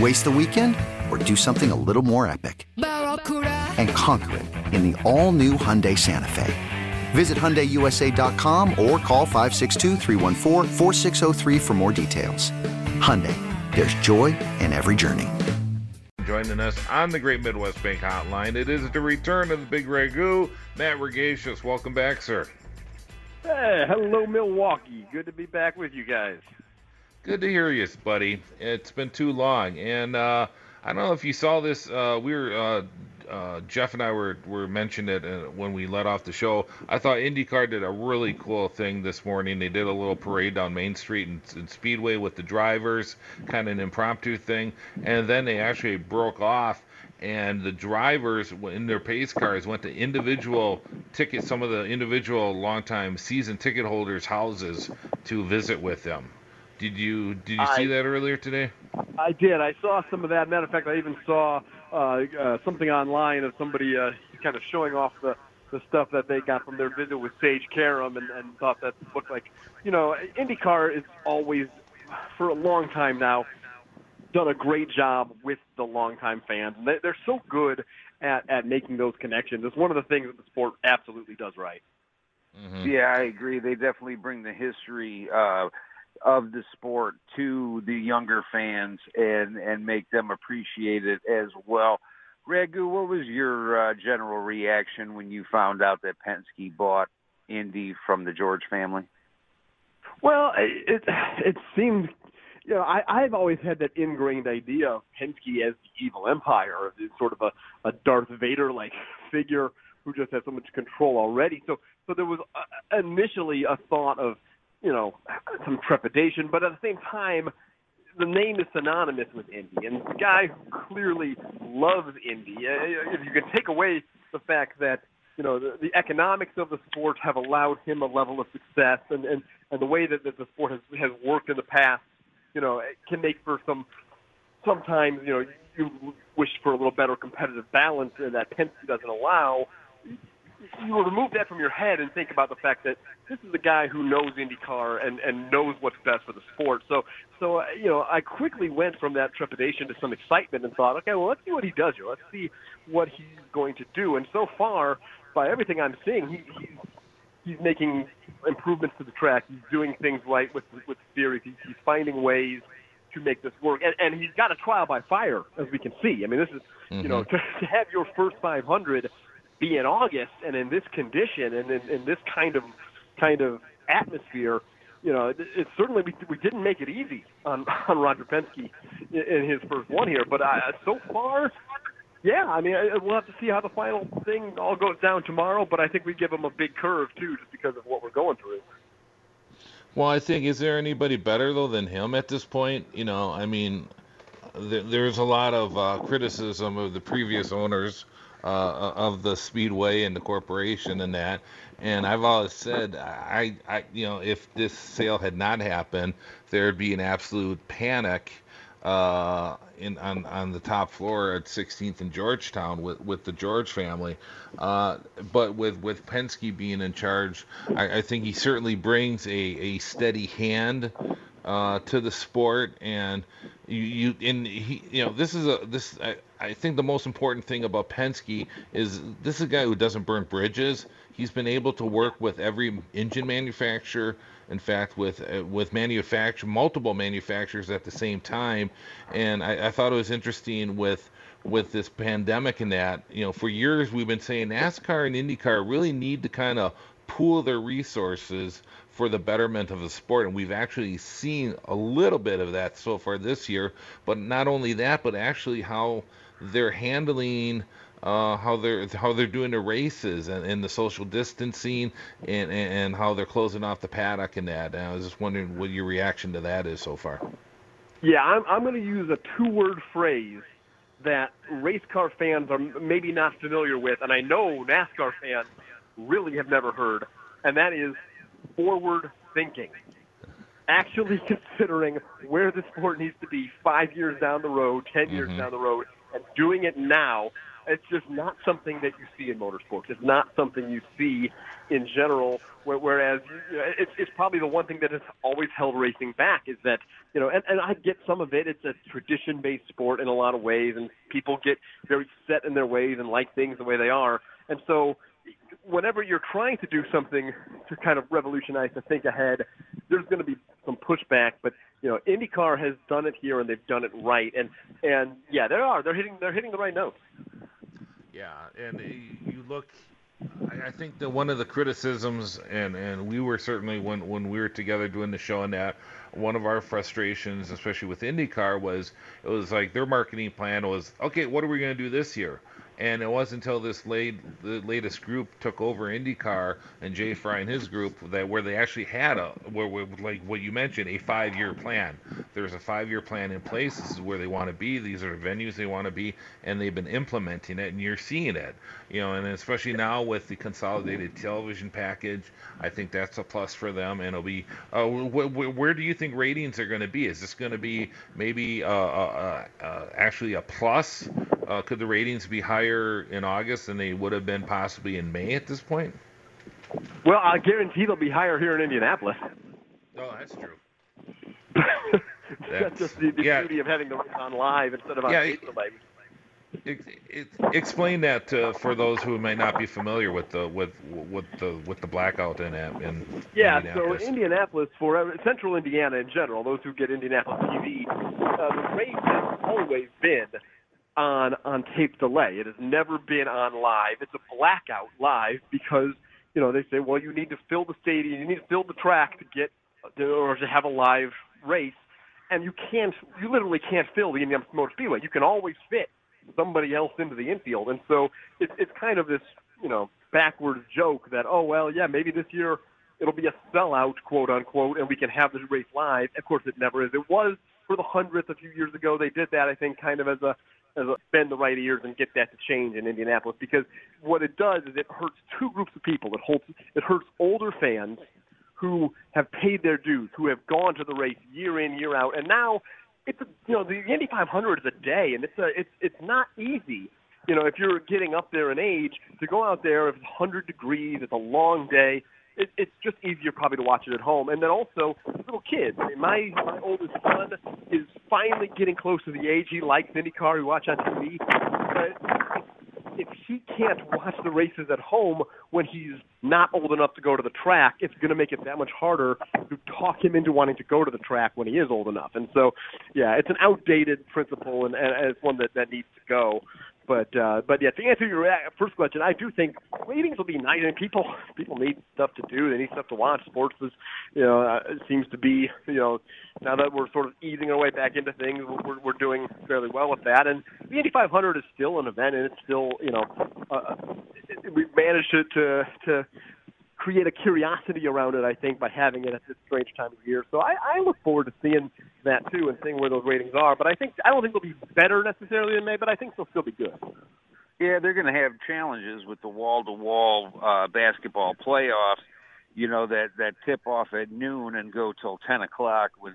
Waste the weekend or do something a little more epic? And conquer it in the all new Hyundai Santa Fe. Visit HyundaiUSA.com or call 562 for more details. Hyundai, there's joy in every journey. Joining us on the Great Midwest Bank Hotline, it is the return of the Big Ragu, Matt Regasius. Welcome back, sir. Hey, hello, Milwaukee. Good to be back with you guys. Good to hear you, buddy. It's been too long, and uh, I don't know if you saw this. Uh, we were uh, uh, Jeff and I were were mentioned it uh, when we let off the show. I thought IndyCar did a really cool thing this morning. They did a little parade down Main Street and, and Speedway with the drivers, kind of an impromptu thing, and then they actually broke off and the drivers in their pace cars went to individual ticket some of the individual longtime season ticket holders houses to visit with them did you did you I, see that earlier today? I did. I saw some of that. Matter of fact, I even saw uh, uh, something online of somebody uh, kind of showing off the the stuff that they got from their visit with Sage Karam, and, and thought that looked like, you know, IndyCar is always, for a long time now, done a great job with the longtime fans. And they're so good at at making those connections. It's one of the things that the sport absolutely does right. Mm-hmm. Yeah, I agree. They definitely bring the history. Uh, of the sport to the younger fans and and make them appreciate it as well. Ragu, what was your uh, general reaction when you found out that Penske bought Indy from the George family? Well, it it seemed, you know, I I've always had that ingrained idea of Penske as the evil empire, sort of a a Darth Vader like figure who just has so much control already. So so there was uh, initially a thought of you know, some trepidation, but at the same time, the name is synonymous with Indy, and the guy clearly loves Indy. If you can take away the fact that you know the, the economics of the sport have allowed him a level of success, and and, and the way that, that the sport has has worked in the past, you know, it can make for some sometimes you know you wish for a little better competitive balance and that Penske doesn't allow you remove that from your head and think about the fact that this is a guy who knows IndyCar and and knows what's best for the sport. So so uh, you know, I quickly went from that trepidation to some excitement and thought, okay, well, let's see what he does here. Let's see what he's going to do. And so far, by everything I'm seeing, he, he's he's making improvements to the track. He's doing things right with with series. He's, he's finding ways to make this work, and, and he's got a trial by fire, as we can see. I mean, this is mm-hmm. you know to, to have your first 500 be in August and in this condition and in, in this kind of kind of atmosphere, you know, it, it certainly we, we didn't make it easy on on Roger Penske in, in his first one here. But uh, so far, yeah, I mean, we'll have to see how the final thing all goes down tomorrow. But I think we give him a big curve too, just because of what we're going through. Well, I think is there anybody better though than him at this point? You know, I mean, there's a lot of uh, criticism of the previous owners uh, of the speedway and the corporation and that. And I've always said, I, I, you know, if this sale had not happened, there'd be an absolute panic uh, in on on the top floor at 16th and Georgetown with with the George family. Uh, but with with Penske being in charge, I, I think he certainly brings a a steady hand uh, to the sport, and you, you and he, you know, this is a this. I think the most important thing about Penske is this is a guy who doesn't burn bridges. He's been able to work with every engine manufacturer. In fact, with uh, with manufacture multiple manufacturers at the same time, and I, I thought it was interesting with with this pandemic and that. You know, for years we've been saying NASCAR and IndyCar really need to kind of pool their resources for the betterment of the sport. And we've actually seen a little bit of that so far this year. But not only that, but actually how they're handling. Uh, how they're how they're doing the races and, and the social distancing and, and, and how they're closing off the paddock and that. And I was just wondering what your reaction to that is so far. Yeah, I'm I'm going to use a two-word phrase that race car fans are maybe not familiar with, and I know NASCAR fans really have never heard, and that is forward thinking. Actually considering where the sport needs to be five years down the road, 10 years mm-hmm. down the road, and doing it now. It's just not something that you see in motorsports. It's not something you see in general. Whereas you know, it's, it's probably the one thing that has always held racing back is that you know, and, and I get some of it. It's a tradition-based sport in a lot of ways, and people get very set in their ways and like things the way they are. And so whenever you're trying to do something to kind of revolutionize, to think ahead, there's going to be some pushback. But you know, IndyCar has done it here, and they've done it right. And and yeah, they are. They're hitting. They're hitting the right notes. Yeah, and you look. I think that one of the criticisms, and and we were certainly when when we were together doing the show and that, one of our frustrations, especially with IndyCar, was it was like their marketing plan was okay. What are we going to do this year? And it wasn't until this late, the latest group took over IndyCar and Jay Frye and his group that where they actually had a where, where like what you mentioned a five-year plan. There's a five-year plan in place. This is where they want to be. These are the venues they want to be, and they've been implementing it, and you're seeing it. You know, and especially now with the consolidated television package, I think that's a plus for them. And it'll be uh, wh- wh- where do you think ratings are going to be? Is this going to be maybe uh, uh, uh, actually a plus? Uh, could the ratings be higher in August than they would have been possibly in May at this point? Well, I guarantee they'll be higher here in Indianapolis. Oh, that's true. that's, that's, just the, the yeah. beauty of having the race on live instead of on yeah. It, it, explain that uh, for those who might not be familiar with the with with the with the blackout in in yeah. So Indianapolis for Central Indiana in general, those who get Indianapolis TV, uh, the race has always been on on tape delay. It has never been on live. It's a blackout live because you know they say, well, you need to fill the stadium, you need to fill the track to get or to have a live race, and you can't, you literally can't fill the Indianapolis Motor Speedway. You can always fit somebody else into the infield, and so it's it's kind of this you know backwards joke that oh well yeah maybe this year it'll be a sellout quote unquote and we can have this race live. Of course it never is. It was for the hundredth a few years ago. They did that I think kind of as a bend the right ears and get that to change in Indianapolis because what it does is it hurts two groups of people. It hurts it hurts older fans who have paid their dues, who have gone to the race year in year out, and now it's a, you know the Indy 500 is a day, and it's a it's it's not easy. You know, if you're getting up there in age, to go out there, if it's 100 degrees, it's a long day it, it's just easier probably to watch it at home. And then also little kids. My my oldest son is finally getting close to the age he likes IndyCar. He watch on TV, but if he can't watch the races at home when he's not old enough to go to the track, it's going to make it that much harder to talk him into wanting to go to the track when he is old enough. And so, yeah, it's an outdated principle, and, and it's one that that needs to go. But uh, but yeah, to answer your first question, I do think ratings will be nice. Mean, people people need stuff to do. They need stuff to watch. Sports is, you know, uh, seems to be, you know, now that we're sort of easing our way back into things, we're we're doing fairly well with that. And the Indy 500 is still an event, and it's still, you know, uh, we've managed to to to create a curiosity around it, I think, by having it at this strange time of year. So I, I look forward to seeing that too and seeing where those ratings are. But I think I don't think they'll be better necessarily than May, but I think they'll still be good. Yeah, they're going to have challenges with the wall-to-wall uh, basketball playoffs. You know that that tip off at noon and go till ten o'clock. When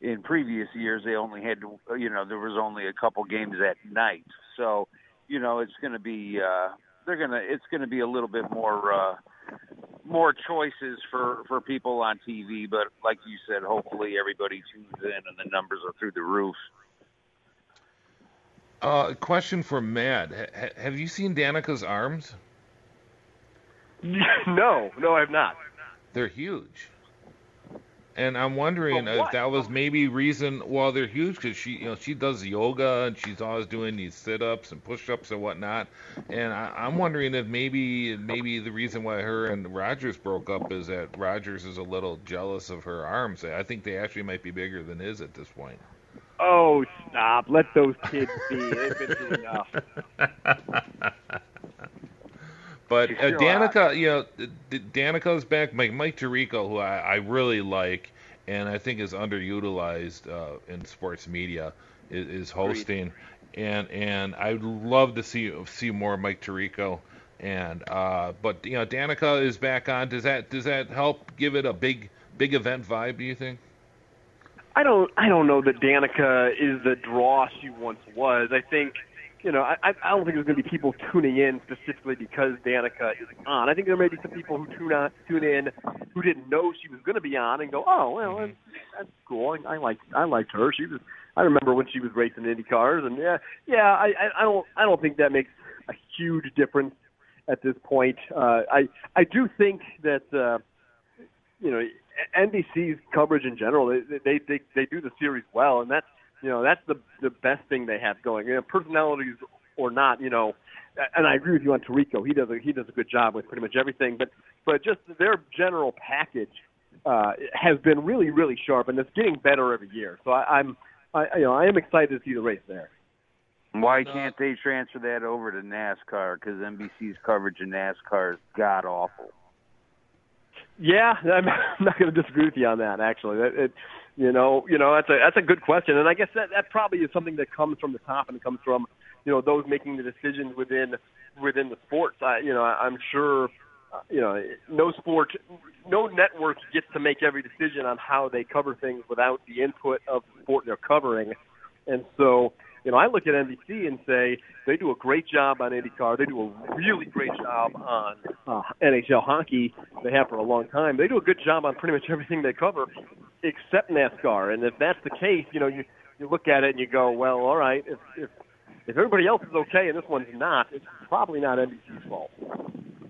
in previous years they only had, you know, there was only a couple games at night. So, you know, it's going to be uh, they're going to it's going to be a little bit more. Uh, more choices for for people on TV. But like you said, hopefully everybody tunes in and the numbers are through the roof. Uh, question for Matt: H- Have you seen Danica's arms? no, no, I've not. They're huge. And I'm wondering if uh, that was maybe reason. Well, they're huge because she, you know, she does yoga and she's always doing these sit-ups and push-ups and whatnot. And I, I'm wondering if maybe, maybe the reason why her and Rodgers broke up is that Rodgers is a little jealous of her arms. I think they actually might be bigger than his at this point. Oh, stop! Let those kids be. They've been through enough. But uh, Danica, you know, Danica's back. Mike Mike Tirico, who I, I really like and I think is underutilized uh, in sports media, is, is hosting, and and I'd love to see see more Mike Tirico. And uh, but you know, Danica is back on. Does that does that help give it a big big event vibe? Do you think? I don't I don't know that Danica is the draw she once was. I think you know, I, I don't think there's going to be people tuning in specifically because Danica is on. I think there may be some people who tune on, tune in, who didn't know she was going to be on, and go, "Oh, well, that's, that's cool. I, I like I liked her. She was. I remember when she was racing Indy cars, and yeah, yeah. I, I, I don't I don't think that makes a huge difference at this point. Uh, I I do think that uh, you know NBC's coverage in general they they they, they do the series well, and that's you know, that's the the best thing they have going. You know, personalities or not, you know, and I agree with you on Tirico. He does a he does a good job with pretty much everything, but but just their general package uh, has been really really sharp, and it's getting better every year. So I, I'm I you know I am excited to see the race there. Why can't they transfer that over to NASCAR? Because NBC's coverage of NASCAR is god awful. Yeah, I'm not going to disagree with you on that. Actually, it, it, you know, you know that's a that's a good question, and I guess that that probably is something that comes from the top and comes from you know those making the decisions within within the sports. I, you know, I'm sure, uh, you know, no sport, no network gets to make every decision on how they cover things without the input of the sport they're covering, and so you know, I look at NBC and say they do a great job on IndyCar. They do a really great job on uh, NHL hockey. They have for a long time. They do a good job on pretty much everything they cover, except NASCAR. And if that's the case, you know, you you look at it and you go, well, all right, if if if everybody else is okay and this one's not, it's probably not NBC's fault.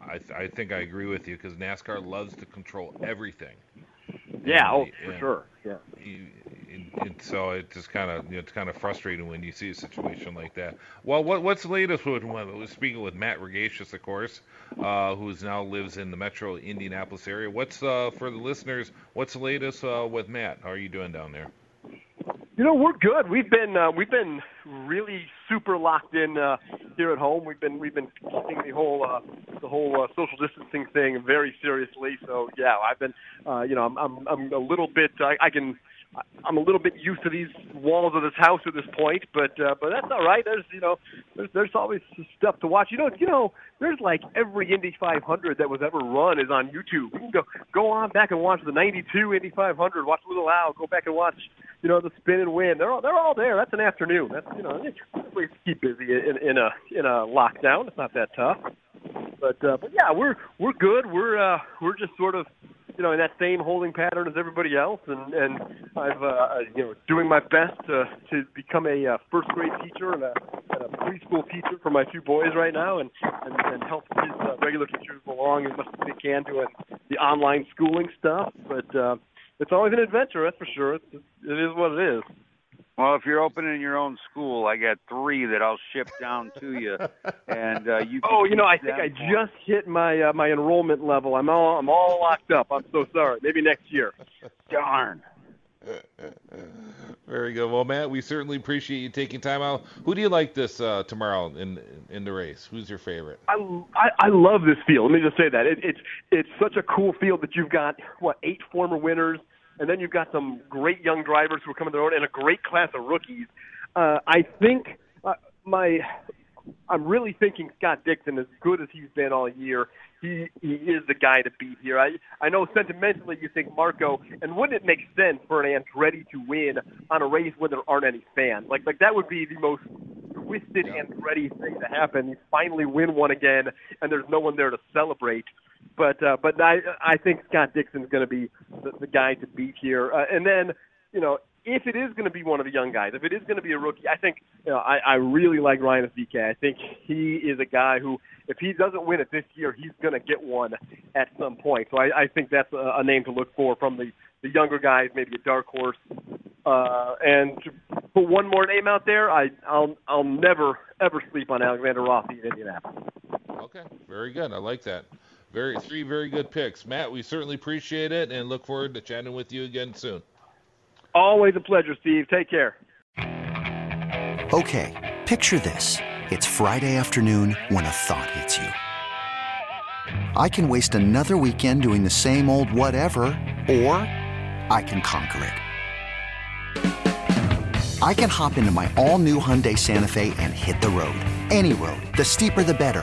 I th- I think I agree with you because NASCAR loves to control everything. Yeah, oh, for sure. Yeah. And, and so it's just kind of you know, it's kind of frustrating when you see a situation like that. Well, what what's the latest with one? We're speaking with Matt Regashis, of course, uh, who now lives in the Metro Indianapolis area. What's uh, for the listeners? What's the latest uh, with Matt? How are you doing down there? You know, we're good. We've been uh, we've been really super locked in uh, here at home. We've been we've been keeping the whole uh, the whole uh, social distancing thing very seriously. So yeah, I've been uh, you know I'm I'm, I'm a little bit I, I can I'm a little bit used to these walls of this house at this point, but uh, but that's all right. There's you know there's there's always stuff to watch. You know you know there's like every Indy 500 that was ever run is on YouTube. You can go go on back and watch the '92 Indy 500. Watch Little Al. Go back and watch you know the spin and win. They're all they're all there. That's an afternoon. That's you know we keep busy in in a in a lockdown. It's not that tough. But uh, but yeah, we're we're good. We're uh, we're just sort of you know, in that same holding pattern as everybody else, and and I've uh, you know doing my best to to become a uh, first grade teacher and a, and a preschool teacher for my two boys right now, and and, and help his uh, regular teachers along as much as they can doing the online schooling stuff. But uh, it's always an adventure, that's for sure. It's, it is what it is. Well, if you're opening your own school, I got three that I'll ship down to you, and uh, you. oh, you know, I think I just hit my uh, my enrollment level. I'm all I'm all locked up. I'm so sorry. Maybe next year. Darn. Very good. Well, Matt, we certainly appreciate you taking time out. Who do you like this uh, tomorrow in in the race? Who's your favorite? I, I I love this field. Let me just say that it, it's it's such a cool field that you've got what eight former winners and then you've got some great young drivers who are coming their own, and a great class of rookies. Uh, I think uh, my I'm really thinking Scott Dixon, as good as he's been all year, he he is the guy to beat here. I I know sentimentally you think Marco, and wouldn't it make sense for an Andretti to win on a race where there aren't any fans? Like like that would be the most twisted yeah. Andretti thing to happen. You finally win one again, and there's no one there to celebrate. But uh, but I I think Scott Dixon's going to be the, the guy to beat here. Uh, and then you know if it is going to be one of the young guys, if it is going to be a rookie, I think you know I, I really like Rinus VeeKay. I think he is a guy who, if he doesn't win it this year, he's going to get one at some point. So I, I think that's a, a name to look for from the the younger guys, maybe a dark horse. Uh, and to put one more name out there, I I'll I'll never ever sleep on Alexander Rossi in Indianapolis. Okay, very good. I like that. Very three very good picks, Matt. We certainly appreciate it and look forward to chatting with you again soon. Always a pleasure, Steve. Take care. Okay, picture this. It's Friday afternoon when a thought hits you. I can waste another weekend doing the same old whatever, or I can conquer it. I can hop into my all new Hyundai Santa Fe and hit the road. Any road. The steeper, the better.